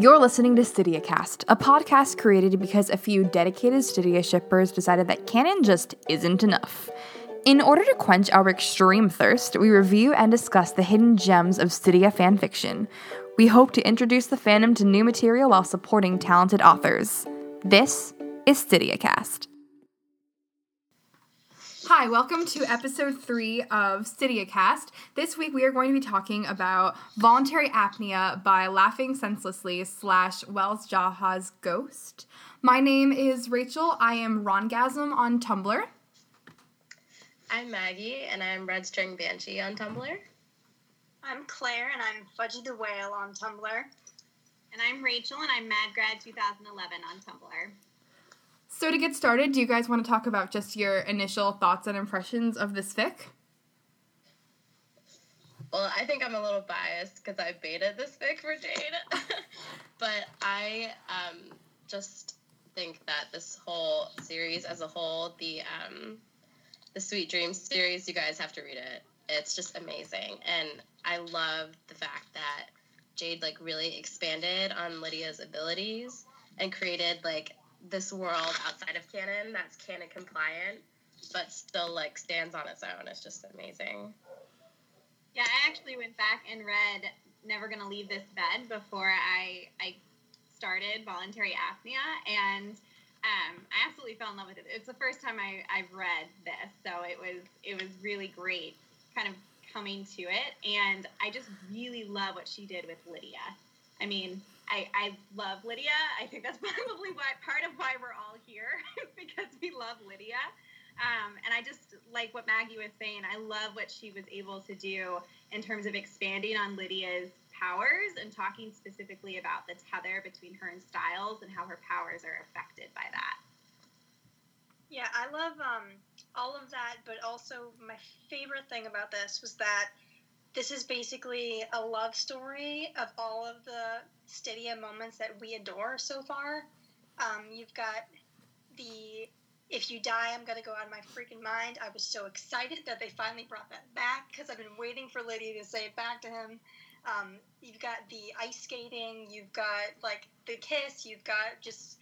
You're listening to StydiaCast, a podcast created because a few dedicated Stydia shippers decided that canon just isn't enough. In order to quench our extreme thirst, we review and discuss the hidden gems of Stydia fanfiction. We hope to introduce the fandom to new material while supporting talented authors. This is StydiaCast. Hi, welcome to episode three of StydiaCast. This week we are going to be talking about Voluntary Apnea by Laughing Senselessly slash Wells Jaha's Ghost. My name is Rachel. I am Rongasm on Tumblr. I'm Maggie, and I'm Red String Banshee on Tumblr. I'm Claire, and I'm Fudgy the Whale on Tumblr. And I'm Rachel, and I'm MadGrad 2011 on Tumblr. To get started, do you guys want to talk about just your initial thoughts and impressions of this fic? Well, I think I'm a little biased because I baited this fic for Jade, but I um, just think that this whole series as a whole, the um, the Sweet Dreams series, you guys have to read it. It's just amazing, and I love the fact that Jade like really expanded on Lydia's abilities and created like this world outside of canon that's canon compliant, but still like stands on its own. It's just amazing. Yeah, I actually went back and read "Never Gonna Leave This Bed" before I I started voluntary apnea, and um, I absolutely fell in love with it. It's the first time I I've read this, so it was it was really great, kind of coming to it, and I just really love what she did with Lydia. I mean, I, I love Lydia. I think that's probably why part of why we're all here because we love Lydia. Um, and I just like what Maggie was saying. I love what she was able to do in terms of expanding on Lydia's powers and talking specifically about the tether between her and Stiles and how her powers are affected by that. Yeah, I love um, all of that, but also my favorite thing about this was that this is basically a love story of all of the Stydia moments that we adore so far. Um, you've got the if you die, I'm gonna go out of my freaking mind. I was so excited that they finally brought that back because I've been waiting for Lydia to say it back to him. Um, you've got the ice skating, you've got like the kiss, you've got just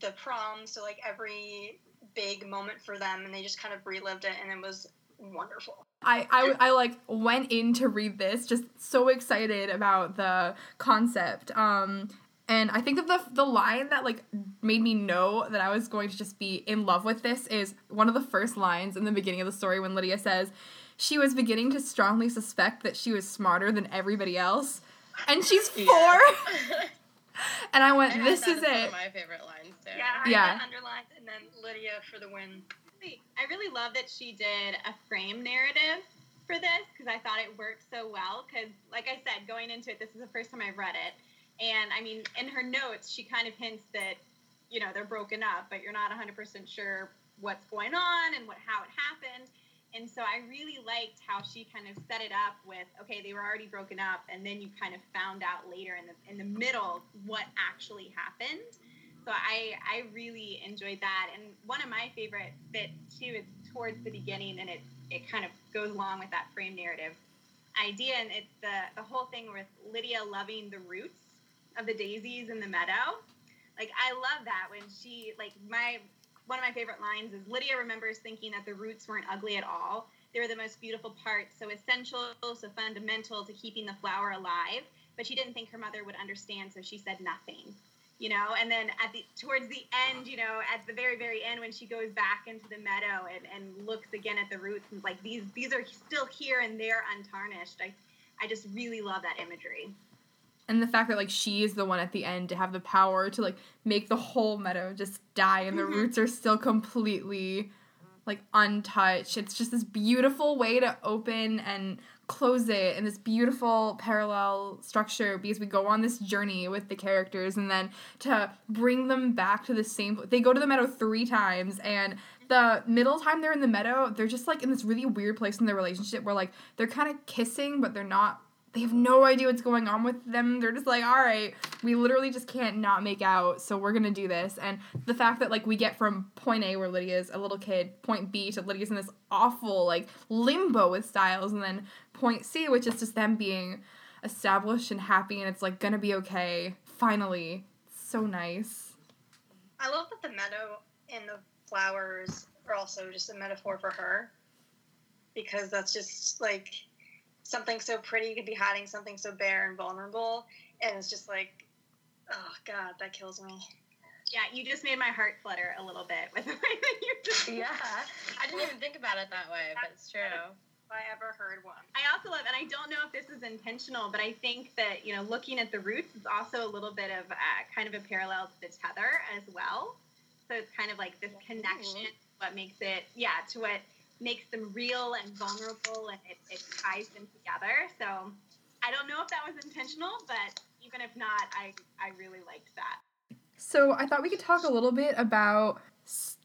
the prom. So like every big moment for them, and they just kind of relived it, and it was wonderful. I, I, I like went in to read this just so excited about the concept um and i think that the the line that like made me know that i was going to just be in love with this is one of the first lines in the beginning of the story when lydia says she was beginning to strongly suspect that she was smarter than everybody else and she's four. Yeah. and i went I this is it. my favorite lines too yeah I yeah. underlined and then lydia for the win I really love that she did a frame narrative for this because I thought it worked so well. Because, like I said, going into it, this is the first time I've read it. And I mean, in her notes, she kind of hints that, you know, they're broken up, but you're not 100% sure what's going on and what how it happened. And so I really liked how she kind of set it up with, okay, they were already broken up, and then you kind of found out later in the in the middle what actually happened. So I I really enjoyed that. And one of my favorite bits too is towards the beginning, and it it kind of goes along with that frame narrative idea, and it's the the whole thing with Lydia loving the roots of the daisies in the meadow. Like I love that when she like my one of my favorite lines is Lydia remembers thinking that the roots weren't ugly at all. They were the most beautiful part, so essential, so fundamental to keeping the flower alive. But she didn't think her mother would understand, so she said nothing you know and then at the towards the end you know at the very very end when she goes back into the meadow and, and looks again at the roots and like these these are still here and they're untarnished i i just really love that imagery and the fact that like she is the one at the end to have the power to like make the whole meadow just die and the mm-hmm. roots are still completely like untouched it's just this beautiful way to open and close it in this beautiful parallel structure because we go on this journey with the characters and then to bring them back to the same they go to the meadow three times and the middle time they're in the meadow they're just like in this really weird place in their relationship where like they're kind of kissing but they're not they have no idea what's going on with them. They're just like, all right, we literally just can't not make out, so we're gonna do this. And the fact that like we get from point A where Lydia's a little kid, point B to Lydia's in this awful like limbo with Stiles, and then point C, which is just them being established and happy and it's like gonna be okay finally. So nice. I love that the meadow and the flowers are also just a metaphor for her. Because that's just like something so pretty could be hiding something so bare and vulnerable. And it's just like, oh God, that kills me. Yeah, you just made my heart flutter a little bit with the way that you just. Yeah, I didn't even think about it that way, but it's true. If I ever heard one. I also love, and I don't know if this is intentional, but I think that you know, looking at the roots is also a little bit of uh, kind of a parallel to the tether as well. So it's kind of like this connection, what makes it, yeah, to what makes them real and vulnerable, and it, it ties them together. So I don't know if that was intentional, but even if not, I I really liked that. So I thought we could talk a little bit about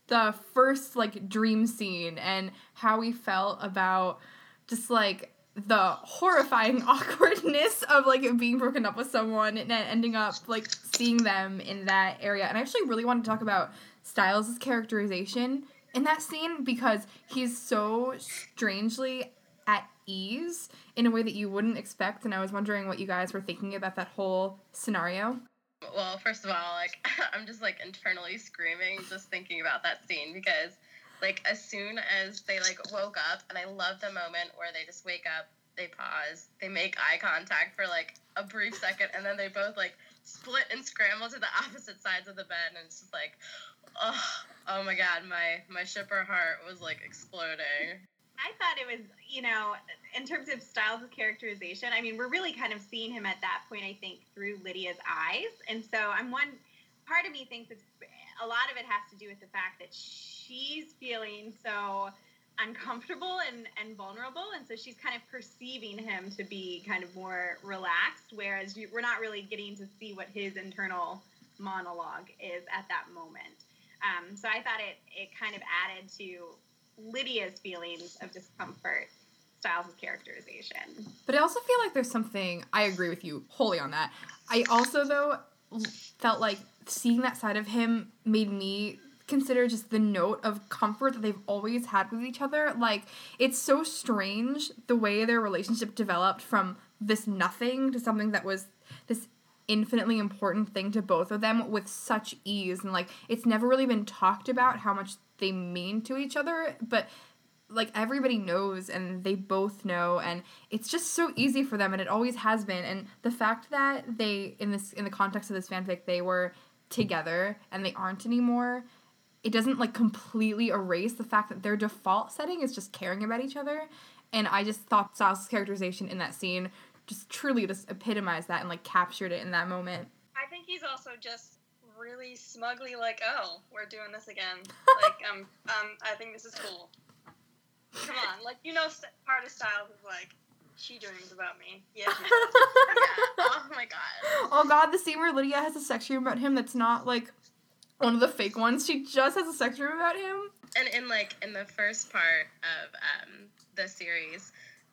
the first like dream scene and how we felt about just like the horrifying awkwardness of like being broken up with someone and ending up like seeing them in that area. And I actually really want to talk about Stiles' characterization in that scene because he's so strangely at ease in a way that you wouldn't expect. And I was wondering what you guys were thinking about that whole scenario. Well, first of all, like I'm just like internally screaming just thinking about that scene because like as soon as they like woke up and I love the moment where they just wake up, they pause, they make eye contact for like a brief second and then they both like split and scramble to the opposite sides of the bed and it's just like oh, oh my god, my my shipper heart was like exploding. I thought it was, you know, in terms of Stiles' of characterization, I mean, we're really kind of seeing him at that point, I think, through Lydia's eyes. And so I'm one part of me thinks it's a lot of it has to do with the fact that she's feeling so uncomfortable and, and vulnerable. And so she's kind of perceiving him to be kind of more relaxed, whereas you, we're not really getting to see what his internal monologue is at that moment. Um, so I thought it, it kind of added to Lydia's feelings of discomfort, Stiles' characterization. But I also feel like there's something I agree with you wholly on that. I also though felt like seeing that side of him made me consider just the note of comfort that they've always had with each other. Like it's so strange the way their relationship developed from this nothing to something that was this infinitely important thing to both of them with such ease. And like it's never really been talked about how much they mean to each other but like everybody knows and they both know. And it's just so easy for them and it always has been. And the fact that they in this in the context of this fanfic they were together and they aren't anymore it doesn't like completely erase the fact that their default setting is just caring about each other. And i just thought Stiles' characterization in that scene just truly just epitomized that and like captured it in that moment I think he's also just really smugly like, oh, we're doing this again. like, um, um, I think this is cool. Come on, like you know, st- part of Stiles is like, she dreams about me. Yeah. Yeah. Oh my god. oh god the scene where lydia has a sex dream about him that's not like one of the fake ones she just has a sex dream about him and in like in the first part of um the series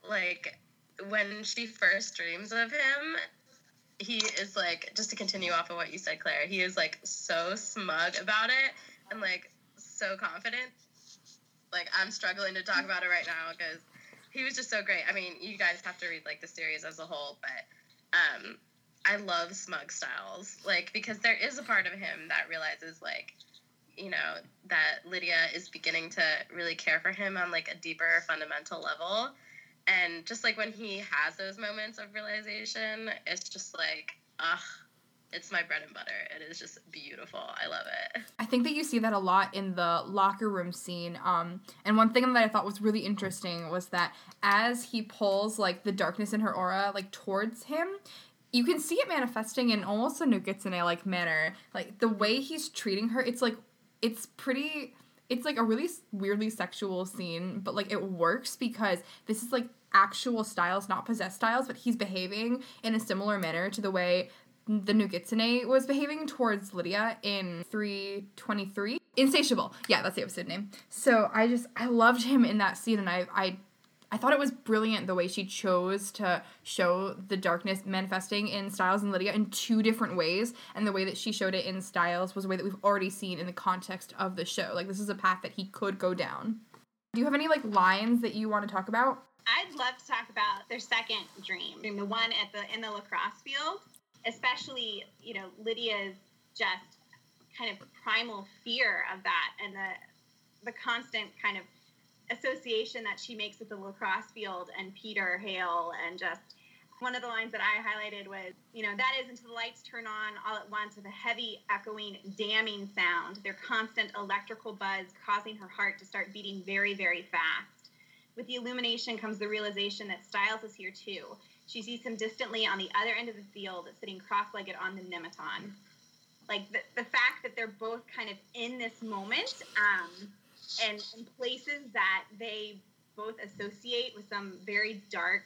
like when she first dreams of him he is like just to continue off of what you said claire he is like so smug about it and like so confident. Like i'm struggling to talk about it right now because he was just so great. I mean you guys have to read like the series as a whole but um i love smug stiles like because there is a part of him that realizes like you know that Lydia is beginning to really care for him on like a deeper fundamental level and just like when he has those moments of realization it's just like ugh it's my bread and butter it is just beautiful i love it I think that you see that a lot in the locker room scene. Um, and one thing that I thought was really interesting was that as he pulls like the darkness in her aura like towards him, you can see it manifesting in almost a Nogitsune like manner. Like the way he's treating her, it's like it's pretty. It's like a really weirdly sexual scene, but like it works because this is like actual stiles, not possessed stiles, but he's behaving in a similar manner to the way the Nogitsune was behaving towards Lydia in 323. Insatiable. Yeah, that's the episode name. So I just I loved him in that scene and I I I thought it was brilliant the way she chose to show the darkness manifesting in Stiles and Lydia in two different ways, and the way that she showed it in Stiles was a way that we've already seen in the context of the show. Like this is a path that he could go down. Do you have any like lines that you want to talk about? I'd love to talk about their second dream, the one at the in the lacrosse field. especially you know Lydia's just kind of primal fear of that and the the constant kind of association that she makes with the lacrosse field and Peter Hale and just one of the lines that I highlighted was, you know, that is until the lights turn on all at once with a heavy, echoing, damning sound, their constant electrical buzz causing her heart to start beating very, very fast. With the illumination comes the realization that Stiles is here too. She sees him distantly on the other end of the field, sitting cross legged on the Nemeton. Like the, the fact that they're both kind of in this moment um, and in places that they both associate with some very dark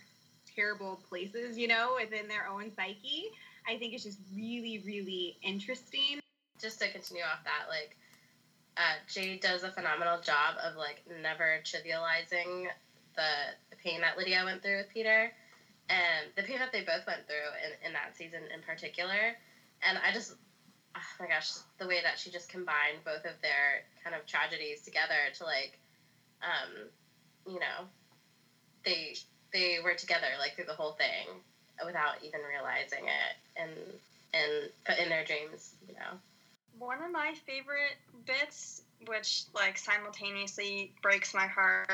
terrible places, you know, within their own psyche. I think it's just really, really interesting. Just to continue off that, like, uh, Jade does a phenomenal job of like never trivializing the, the pain that Lydia went through with Peter, and the pain that they both went through in, in that season in particular. And I just, oh my gosh, the way that she just combined both of their kind of tragedies together to like, um, you know, they they were together like through the whole thing without even realizing it and and but in their dreams you know one of my favorite bits which like simultaneously breaks my heart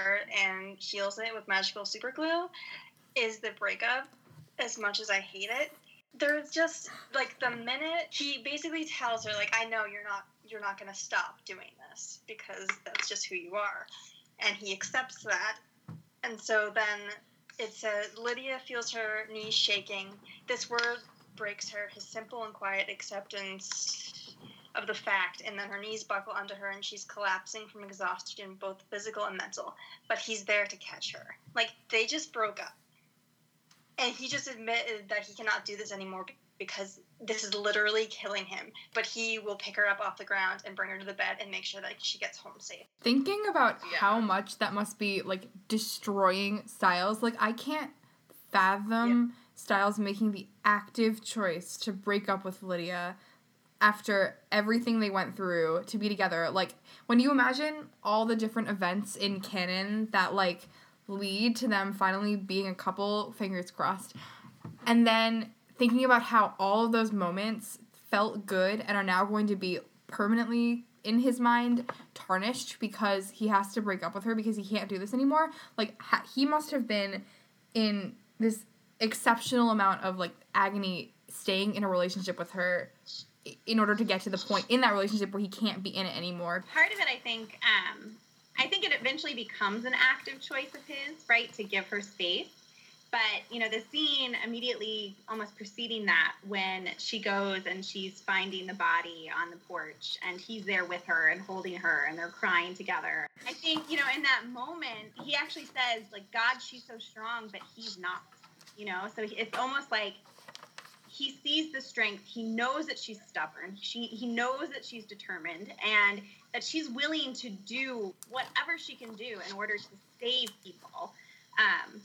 and heals it with magical super glue is the breakup as much as i hate it there's just like the minute he basically tells her like i know you're not you're not to stop doing this because that's just who you are and he accepts that and so then it says Lydia feels her knees shaking. This word breaks her, his simple and quiet acceptance of the fact, and then her knees buckle under her and she's collapsing from exhaustion, both physical and mental. But he's there to catch her. Like, they just broke up. And he just admitted that he cannot do this anymore because this is literally killing him. But he will pick her up off the ground and bring her to the bed and make sure that she gets home safe. Thinking about Yeah. how much that must be like destroying Stiles, like I can't fathom Stiles making the active choice to break up with Lydia after everything they went through to be together. Like when you imagine all the different events in canon that like lead to them finally being a couple, fingers crossed, and then thinking about how all of those moments felt good and are now going to be permanently in his mind tarnished because he has to break up with her because he can't do this anymore like ha- he must have been in this exceptional amount of like agony staying in a relationship with her in order to get to the point in that relationship where he can't be in it anymore Part of it, I think, um, I think it eventually becomes an active choice of his, right, to give her space. But you know, the scene immediately, almost preceding that, when she goes and she's finding the body on the porch, and he's there with her and holding her, and they're crying together. I think you know, in that moment, he actually says, like, "God, she's so strong, but he's not." You know, so it's almost like he sees the strength. He knows that she's stubborn. She he knows that she's determined and that she's willing to do whatever she can do in order to save people. Um,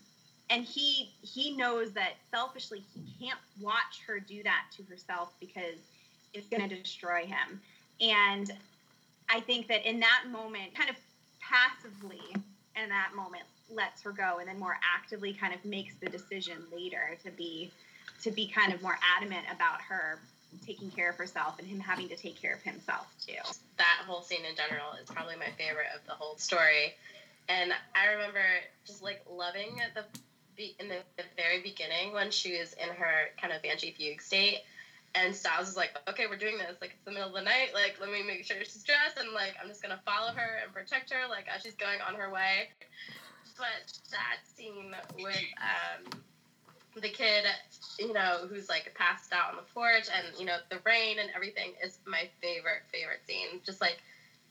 and he he knows that selfishly he can't watch her do that to herself because it's going to destroy him. And I think that in that moment, kind of passively in that moment, lets her go, and then more actively kind of makes the decision later to be to be kind of more adamant about her taking care of herself and him having to take care of himself too. that whole scene in general is probably my favorite of the whole story. And I remember just like loving the in the, the very beginning when she was in her kind of banshee fugue state. And Stiles is like, okay, we're doing this. Like, it's the middle of the night. Like, let me make sure she's dressed. And, like, I'm just going to follow her and protect her, like, as she's going on her way. But that scene with um, the kid, you know, who's, like, passed out on the porch and, you know, the rain and everything is my favorite, favorite scene. Just, like,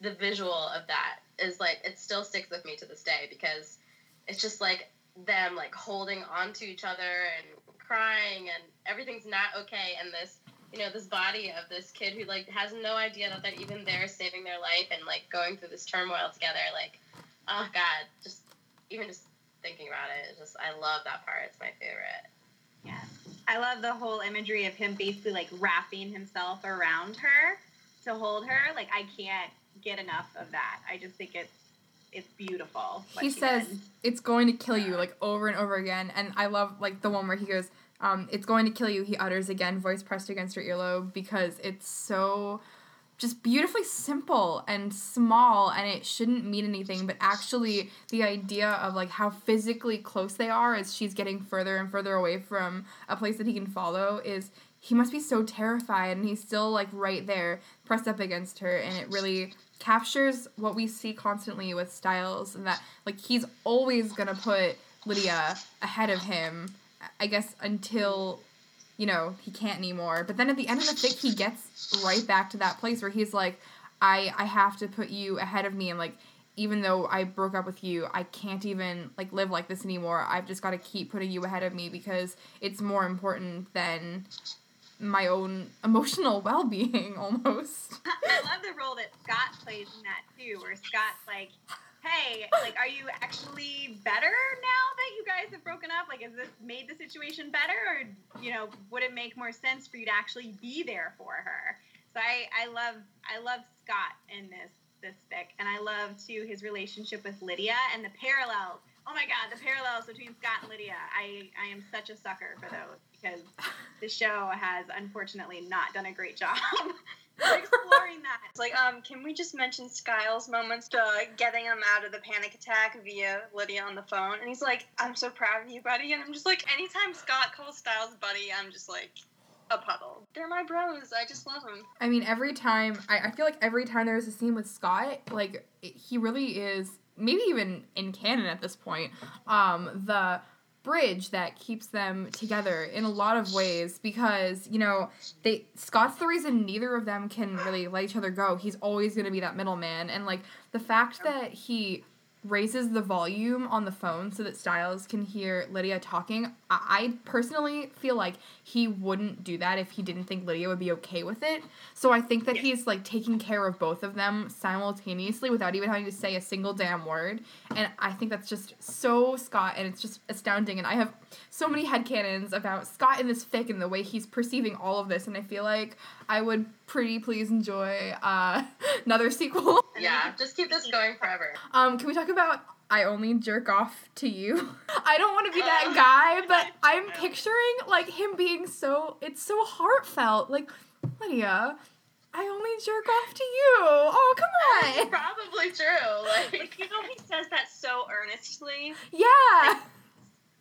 the visual of that is, like, it still sticks with me to this day because it's just, like, them, like, holding on to each other and crying and everything's not okay. And this you know this body of this kid who like has no idea that they're even there saving their life and like going through this turmoil together like oh god just even just thinking about it it's just i love that part it's my favorite Yeah. I love the whole imagery of him basically like wrapping himself around her to hold her. Like I can't get enough of that. I just think it's it's beautiful. he says did. it's going to kill you like over and over again and i love like the one where he goes um, it's going to kill you, he utters again, voice pressed against her earlobe, because it's so just beautifully simple and small and it shouldn't mean anything but actually the idea of like how physically close they are as she's getting further and further away from a place that he can follow is he must be so terrified and he's still like right there pressed up against her and it really captures what we see constantly with stiles and that like he's always gonna put Lydia ahead of him I guess until you know, he can't anymore. But then at the end of the fic, he gets right back to that place where he's like, I I have to put you ahead of me, and like, even though I broke up with you, I can't even like live like this anymore. I've just got to keep putting you ahead of me because it's more important than my own emotional well-being almost. I love the role that Scott plays in that too, where Scott's like, hey, like, are you actually better now that you guys have broken up? Like, has this made the situation better, or you know, would it make more sense for you to actually be there for her? So I, I love, I love Scott in this this fic, and I love too his relationship with Lydia and the parallels. Oh my God, the parallels between Scott and Lydia. I, I am such a sucker for those because the show has unfortunately not done a great job exploring that. It's like, um, can we just mention Stiles' moments to getting him out of the panic attack via Lydia on the phone? And he's like, I'm so proud of you, buddy. And I'm just like, anytime Scott calls Stiles buddy, I'm just like, a puddle. They're my bros. I just love them. I mean, every time, I, I feel like every time there's a scene with Scott, like, he really is, maybe even in canon at this point, um, the bridge that keeps them together in a lot of ways because you know they Scott's the reason neither of them can really let each other go. He's always going to be that middleman and like the fact that he raises the volume on the phone so that Stiles can hear Lydia talking. I, I personally feel like he wouldn't do that if he didn't think Lydia would be okay with it. So I think that he's like taking care of both of them simultaneously without even having to say a single damn word. And I think that's just so Scott and it's just astounding. And I have so many headcanons about Scott in this fic and the way he's perceiving all of this. And I feel like I would pretty please enjoy uh, another sequel. Yeah, just keep this going forever. Um, can we talk about I only jerk off to you? I don't want to be that guy, but I'm picturing like him being so it's so heartfelt. Like, Lydia, I only jerk off to you. Oh, come on. probably true. Like, Like, you know, he says that so earnestly. Yeah.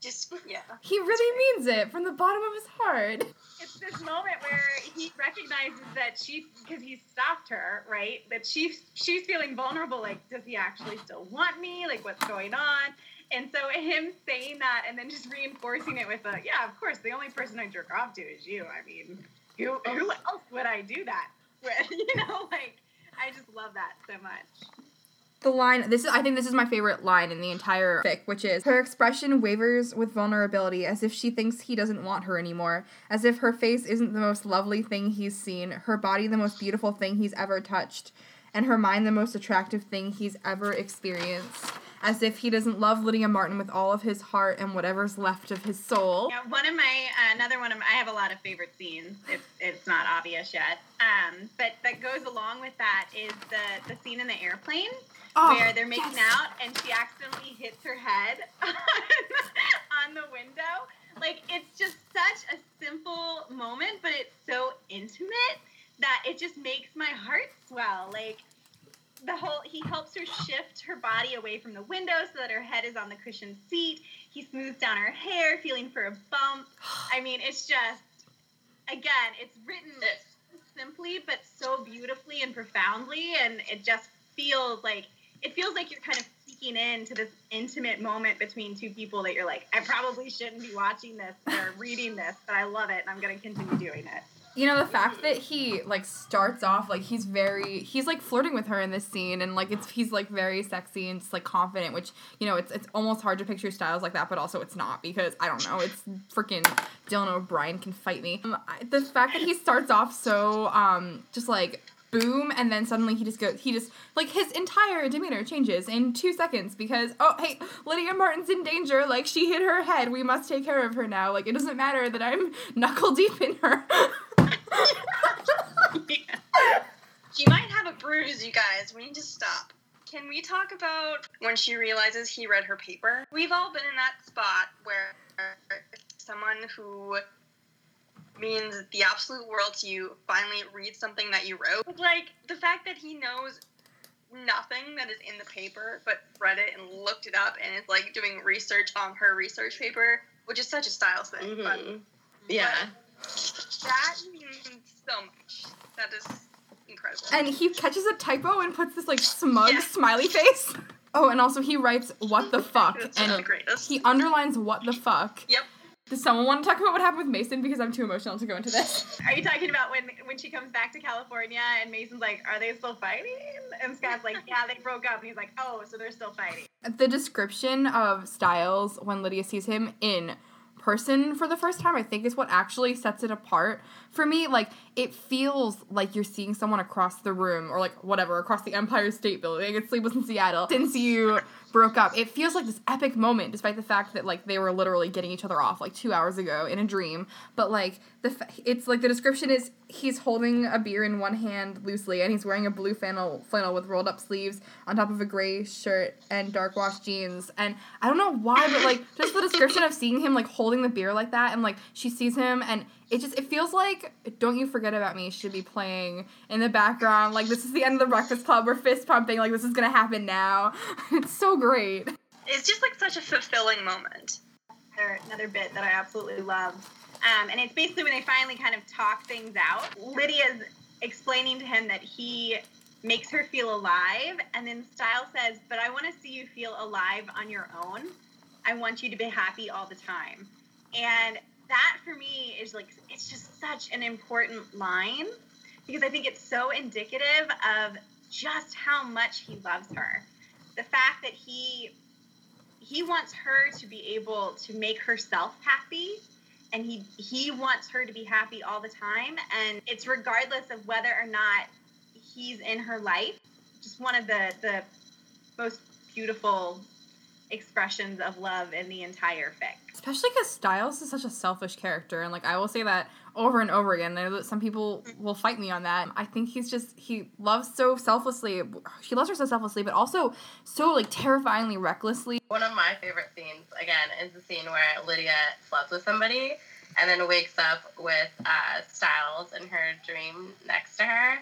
Just, yeah. He really means it from the bottom of his heart. it's this moment where he recognizes that she because he stopped her right? That she's she's feeling vulnerable like does he actually still want me? Like what's going on? And so him saying that and then just reinforcing it with a yeah of course the only person i jerk off to is you. I mean who, who else would i do that with? You know like i just love that so much The line this is I think this is my favorite line in the entire fic, which is her expression wavers with vulnerability as if she thinks he doesn't want her anymore, as if her face isn't the most lovely thing he's seen, her body the most beautiful thing he's ever touched, and her mind the most attractive thing he's ever experienced. As if he doesn't love Lydia Martin with all of his heart and whatever's left of his soul. Yeah, one of my uh, another one of my, I have a lot of favorite scenes. If it's not obvious yet, um, but that goes along with that is the the scene in the airplane Oh, where they're making yes. out and she accidentally hits her head on, on the window. Like it's just such a simple moment, but it's so intimate that it just makes my heart swell. Like the whole he helps her shift her body away from the window so that her head is on the cushioned seat. He smooths down her hair, feeling for a bump. I mean, it's just again, it's written simply but so beautifully and profoundly and it just feels like it feels like you're kind of peeking into this intimate moment between two people that you're like, I probably shouldn't be watching this or reading this, but I love it and I'm gonna continue doing it. You know the fact that he like starts off like he's very he's like flirting with her in this scene and like it's he's like very sexy and just like confident which you know it's it's almost hard to picture stiles like that but also it's not because i don't know it's freaking dylan o'brien can fight me. Um, I- the fact that he starts off so um just like boom and then suddenly he just goes he just like his entire demeanor changes in two seconds because oh hey lydia martin's in danger like she hit her head we must take care of her now like it doesn't matter that i'm knuckle deep in her She might have a bruise, you guys. We need to stop. Can we talk about when she realizes he read her paper? We've all been in that spot where someone who means the absolute world to you finally reads something that you wrote. Like the fact that he knows nothing that is in the paper, but read it and looked it up and is like doing research on her research paper, which is such a style thing. But Mhm. Yeah. that means so much. That is incredible. And he catches a typo and puts this like smug Yeah. smiley face. Oh, and also he writes "what the fuck" It's the and greatest. he underlines "what the fuck." Yep. Does someone want to talk about what happened with Mason? Because I'm too emotional to go into this. Are you talking about when when she comes back to California and Mason's like, "Are they still fighting?" And Scott's like, "Yeah, they broke up." And he's like, "Oh, so they're still fighting." The description of Stiles when Lydia sees him in person for the first time, I think is what actually sets it apart for me. Like, it feels like you're seeing someone across the room or like whatever, across the Empire State Building. It's Sleepless in Seattle. Since you broke up, it feels like this epic moment, despite the fact that like they were literally getting each other off like two hours ago in a dream. But like the it's like the description is he's holding a beer in one hand loosely and he's wearing a blue flannel flannel with rolled up sleeves on top of a gray shirt and dark wash jeans. And I don't know why, but like just the description of seeing him like holding the beer like that and like she sees him and it just it feels like don't you forget about me should be playing in the background like this is the end of the breakfast club we're fist pumping like this is gonna happen now it's so great it's just like such a fulfilling moment. Another, another bit that I absolutely love. Um, and it's basically when they finally kind of talk things out. Lydia's explaining to him that he makes her feel alive, and then Style says, But I want to see you feel alive on your own. I want you to be happy all the time. And that for me is like, it's just such an important line because I think it's so indicative of just how much he loves her. The fact that he he wants her to be able to make herself happy and he he wants her to be happy all the time and it's regardless of whether or not he's in her life just one of the the most beautiful expressions of love in the entire fic especially because stiles is such a selfish character and like i will say that over and over again. I know that some people will fight me on that. I think he's just he loves so selflessly he loves her so selflessly but also so like terrifyingly recklessly. One of my favorite scenes, again, is the scene where Lydia slept with somebody and then wakes up with uh, Stiles in her dream next to her.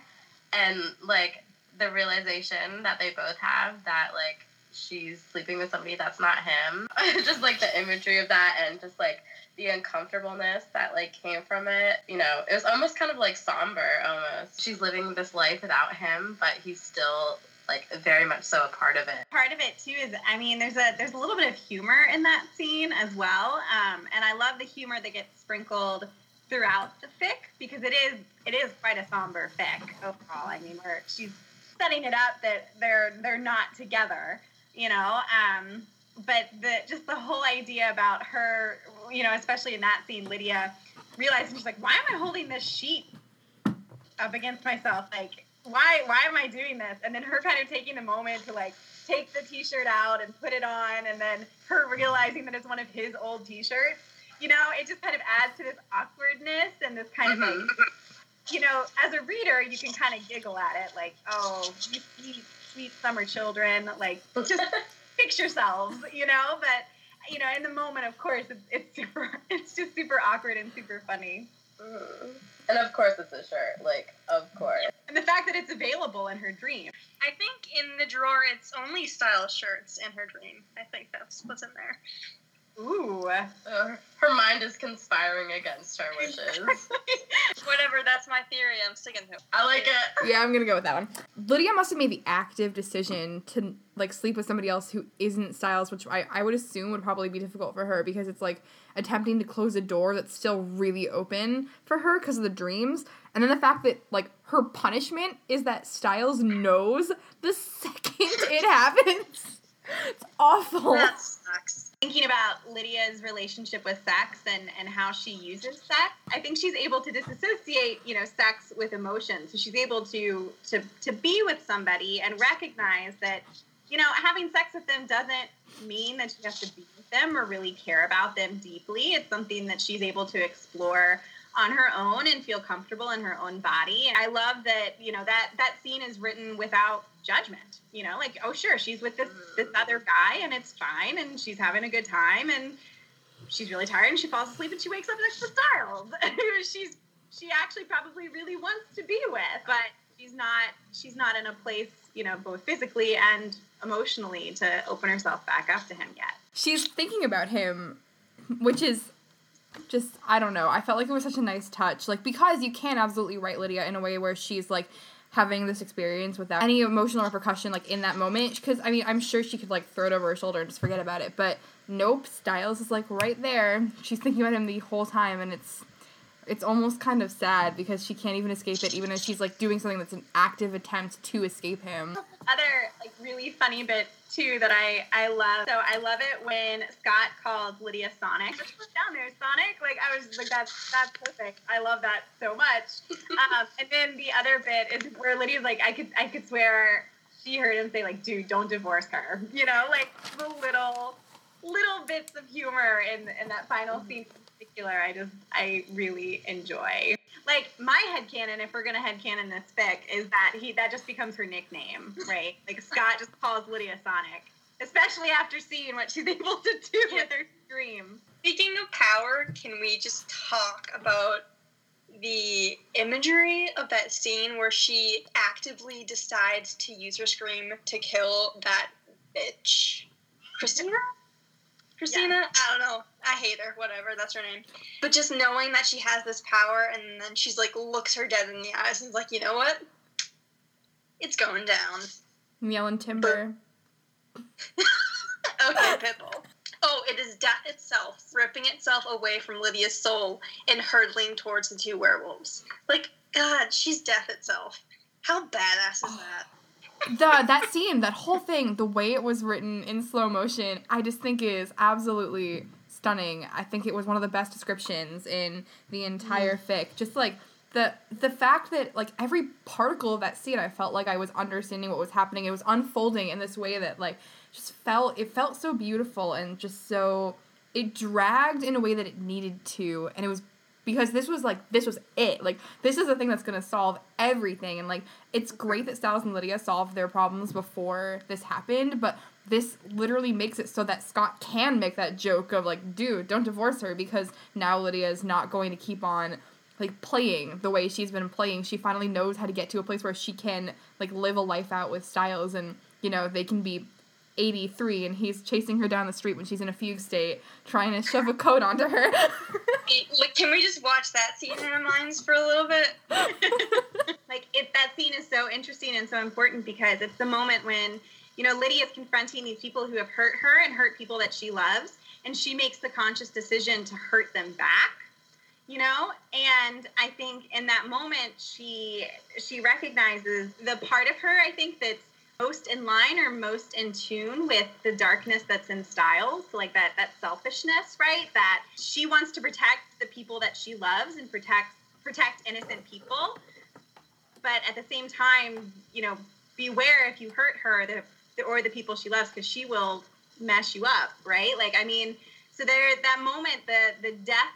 And, like, the realization that they both have that, like, she's sleeping with somebody that's not him. just, like, the imagery of that and just, like, the uncomfortableness that, like, came from it. You know, it was almost kind of, like, somber, almost. She's living this life without him, but he's still, like, very much so a part of it. part of it too is i mean there's a there's a little bit of humor in that scene as well um, and i love the humor that gets sprinkled throughout the fic because it is it is quite a somber fic overall i mean where she's setting it up that they're they're not together you know um, but the just the whole idea about her you know especially in that scene lydia realizing she's like why am i holding this sheet up against myself like why why am I doing this? And then her kind of taking a moment to like take the t-shirt out and put it on and then her realizing that it's one of his old t-shirts. You know, it just kind of adds to this awkwardness and this kind of like you know, as a reader, you can kind of giggle at it, like, oh, you sweet summer children, like, just fix yourselves, you know. But you know, in the moment, of course, it's, it's super, it's just super awkward and super funny. Mhm. And of course, it's a shirt. Like, of course. And the fact that it's available in her dream. I think in the drawer it's only style shirts in her dream. I think that's what's in there. Ooh. Uh, her mind is conspiring against her wishes. Whatever, that's my theory. I'm sticking to it. I like it. yeah i'm gonna go with that one lydia must have made the active decision to like sleep with somebody else who isn't stiles which I, I would assume would probably be difficult for her because it's like attempting to close a door that's still really open for her because of the dreams and then the fact that like her punishment is that stiles knows the second it happens it's awful That sucks. Thinking about Lydia's relationship with sex and, and how she uses sex, I think she's able to disassociate, you know, sex with emotion. So she's able to to to be with somebody and recognize that, you know, having sex with them doesn't mean that she has to be with them or really care about them deeply. It's something that she's able to explore on her own and feel comfortable in her own body. And I love that, you know, that that scene is written without judgment. You know, like, oh sure, she's with this this other guy and it's fine and she's having a good time and she's really tired and she falls asleep and she wakes up next to Stiles. she's she actually probably really wants to be with, but she's not she's not in a place, you know, both physically and emotionally to open herself back up to him yet. She's thinking about him, which is just I don't know. I felt like it was such a nice touch. Like because you can absolutely write Lydia in a way where she's like having this experience without any emotional repercussion like in that moment because i mean i'm sure she could like throw it over her shoulder and just forget about it but nope Stiles is like right there she's thinking about him the whole time and it's it's almost kind of sad because she can't even escape it even as she's like doing something that's an active attempt to escape him other like really funny bit too that I I love. So I love it when Scott called Lydia Sonic. Just put down there, Sonic. Like I was like that's that's perfect. I love that so much. Um, and then the other bit is where Lydia's like I could I could swear she heard him say like dude don't divorce her. You know like the little little bits of humor in in that final mm-hmm. scene particular. I just I really enjoy like my head headcanon, if we're gonna headcanon this fic, is that he that just becomes her nickname, right? Like Scott just calls Lydia Sonic. Especially after seeing what she's able to do with her scream. Speaking of power, can we just talk about the imagery of that scene where she actively decides to use her scream to kill that bitch? Christina? Christina? Yeah. I don't know. I hate her. Whatever. That's her name. But just knowing that she has this power and then she's like looks her dead in the eyes and is like, you know what? It's going down. I'm Yelling timber. okay, Pitbull. Oh, it is death itself, ripping itself away from Lydia's soul and hurtling towards the two werewolves. Like, God, she's death itself. How badass is oh. that? the that scene, that whole thing, the way it was written in slow motion, I just think is absolutely stunning. I think it was one of the best descriptions in the entire mm. fic. Just like the the fact that like every particle of that scene, I felt like I was understanding what was happening. It was unfolding in this way that like just felt it felt so beautiful and just so it dragged in a way that it needed to, and it was because this was like this was it like this is the thing that's gonna solve everything and like it's great that Stiles and Lydia solved their problems before this happened but this literally makes it so that Scott can make that joke of like dude don't divorce her because now Lydia is not going to keep on like playing the way she's been playing she finally knows how to get to a place where she can like live a life out with Stiles and you know they can be 83 and he's chasing her down the street when she's in a fugue state, trying to shove a coat onto her. like, can we just watch that scene in our minds for a little bit? like, it, that scene is so interesting and so important because it's the moment when, you know, Lydia is confronting these people who have hurt her and hurt people that she loves, and she makes the conscious decision to hurt them back you know and i think in that moment she she recognizes the part of her i think that's most in line or most in tune with the darkness that's in Stiles, like that that selfishness, right? That she wants to protect the people that she loves and protect protect innocent people. But at the same time, you know, beware if you hurt her the or the people she loves because she will mess you up, right? Like I mean, so there that moment, the the death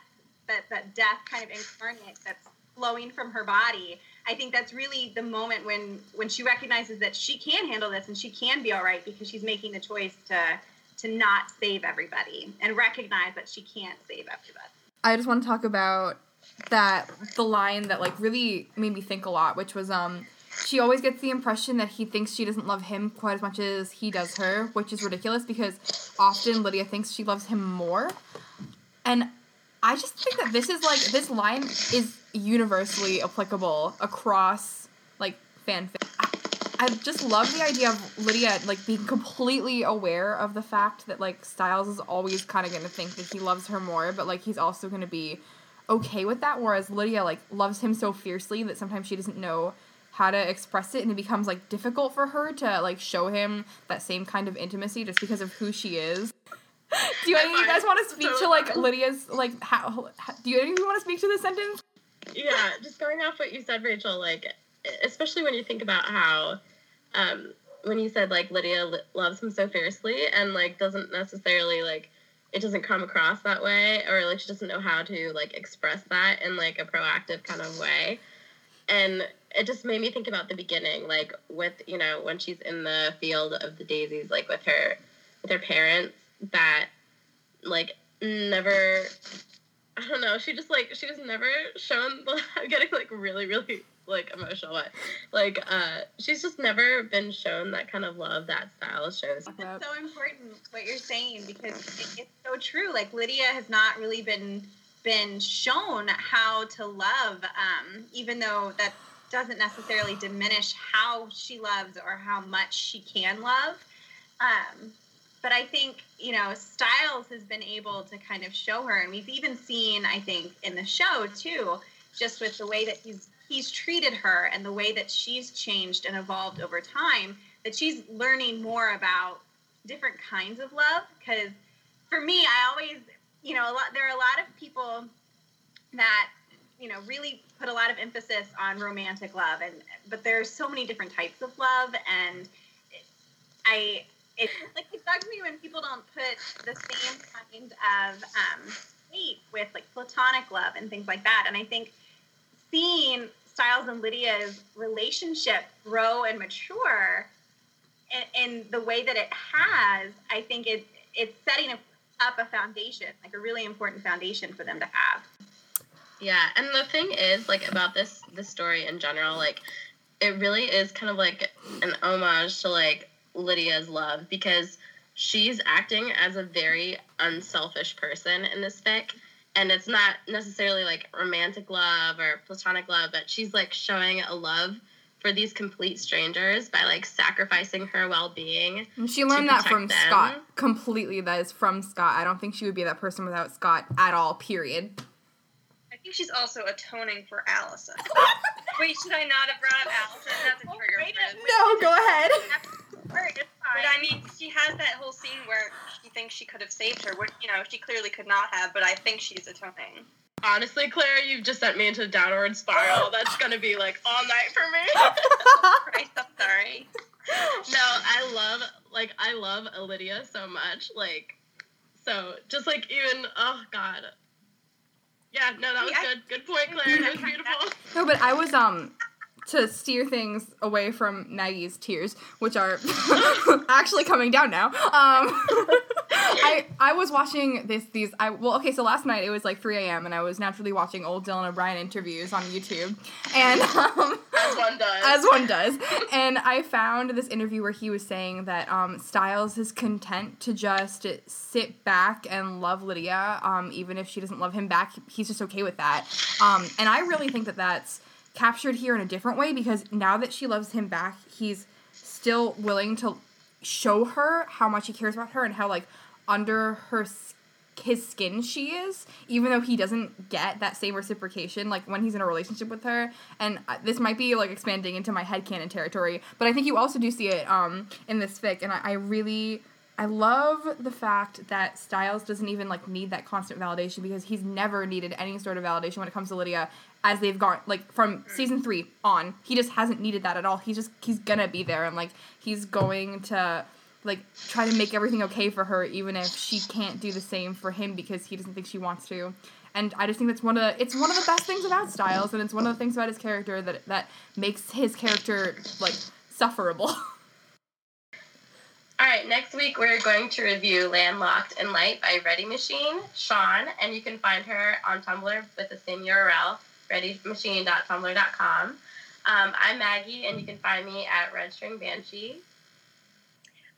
that that death kind of incarnate that's flowing from her body I think that's really the moment when when she recognizes that she can handle this and she can be all right because she's making the choice to to not save everybody and recognize that she can't save everybody. I just want to talk about that the line that like really made me think a lot, which was um she always gets the impression that he thinks she doesn't love him quite as much as he does her, which is ridiculous because often Lydia thinks she loves him more. And I just think that this is like this line is universally applicable across like fanfic. I, I just love the idea of Lydia like being completely aware of the fact that like Stiles is always kind of going to think that he loves her more, but like he's also going to be okay with that whereas Lydia like loves him so fiercely that sometimes she doesn't know how to express it and it becomes like difficult for her to like show him that same kind of intimacy just because of who she is. do you, any of you guys want to speak to like Lydia's like how, how do you any of you want to speak to this sentence? Yeah, just going off what you said, Rachel. Like, especially when you think about how, um, when you said like Lydia loves him so fiercely and like doesn't necessarily like it doesn't come across that way or like she doesn't know how to like express that in like a proactive kind of way and it just made me think about the beginning like with you know when she's in the field of the daisies like with her with her parents that like never. I don't know. She just like she was never shown. I'm getting like really, really like emotional, but like uh, she's just never been shown that kind of love that Stiles shows. It's so important what you're saying because it, it's so true. Like Lydia has not really been been shown how to love, um, even though that doesn't necessarily diminish how she loves or how much she can love. Um, but I think you know Stiles has been able to kind of show her, and we've even seen, I think, in the show too, just with the way that he's he's treated her and the way that she's changed and evolved over time, that she's learning more about different kinds of love. Because for me, I always, you know, a lot there are a lot of people that you know really put a lot of emphasis on romantic love and but there's so many different types of love and i it like it bugs me when people don't put the same kind of um, weight with like platonic love and things like that. And i think seeing stiles and lydia's relationship grow and mature in, in the way that it has i think it it's setting up a foundation like a really important foundation for them to have yeah, and the thing is, like about this this story in general, like it really is kind of like an homage to like Lydia's love because she's acting as a very unselfish person in this fic. And it's not necessarily like romantic love or platonic love, but she's like showing a love for these complete strangers by like sacrificing her well being. And she learned that from them. Scott completely. That is from Scott. I don't think she would be that person without Scott at all, period think she's also atoning for Allison. Wait, should I not have brought up Allison? That's a trigger. no, go ahead. But I mean, she has that whole scene where she thinks she could have saved her, which you know she clearly could not have. But I think she's atoning. Honestly, Claire, you've just sent me into a downward spiral. That's gonna be like all night for me. Christ, I'm sorry. No, I love like I love Lydia so much. Like, so just like even oh god, yeah, no, that was good. Good point, Claire. It was beautiful. No, but I was um to steer things away from Maggie's tears, which are actually coming down now. Um, I I was watching this these I well okay so last night it was like 3 a.m. and I was naturally watching old Dylan O'Brien interviews on YouTube and um, as one does as one does and I found this interview where he was saying that um, Stiles is content to just sit back and love Lydia um, even if she doesn't love him back he's just okay with that um, and I really think that that's captured here in a different way because now that she loves him back, he's still willing to show her how much he cares about her and how like under her his skin she is even though he doesn't get that same reciprocation like when he's in a relationship with her. And uh, this might be like expanding into my head headcanon territory but i think you also do see it um in this fic and I, I really I love the fact that Stiles doesn't even like need that constant validation because he's never needed any sort of validation when it comes to Lydia as they've gone like from season 3 on. He just hasn't needed that at all. He's just he's going to be there and like he's going to like try to make everything okay for her even if she can't do the same for him because he doesn't think she wants to. And I just think that's one of the it's one of the best things about Stiles and it's one of the things about his character that that makes his character like sufferable. All right, next week we're going to review Landlocked in Light by Ready Machine, Sean, and you can find her on Tumblr with the same URL, readymachine.tumblr.com. Um, I'm Maggie, and you can find me at Red String Banshee.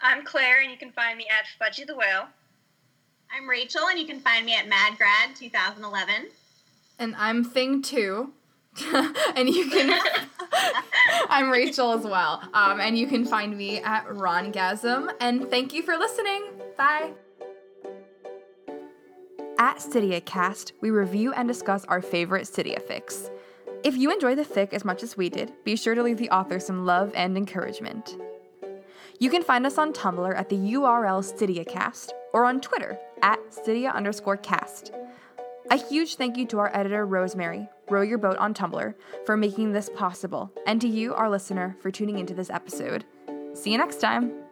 I'm Claire, and you can find me at Fudgy the Whale. I'm Rachel, and you can find me at MadGrad 2011. And I'm Thing 2, and you can. I'm Rachel as well. Um, and you can find me at Rongasm. And thank you for listening. Bye. At Stydia Cast, we review and discuss our favorite Stydia fics. If you enjoy the fic as much as we did, be sure to leave the author some love and encouragement. You can find us on Tumblr at the URL StydiaCast or on Twitter at Stydia underscore cast. A huge thank you to our editor, Rosemary, Row Your Boat on Tumblr, for making this possible, and to you, our listener, for tuning into this episode. See you next time.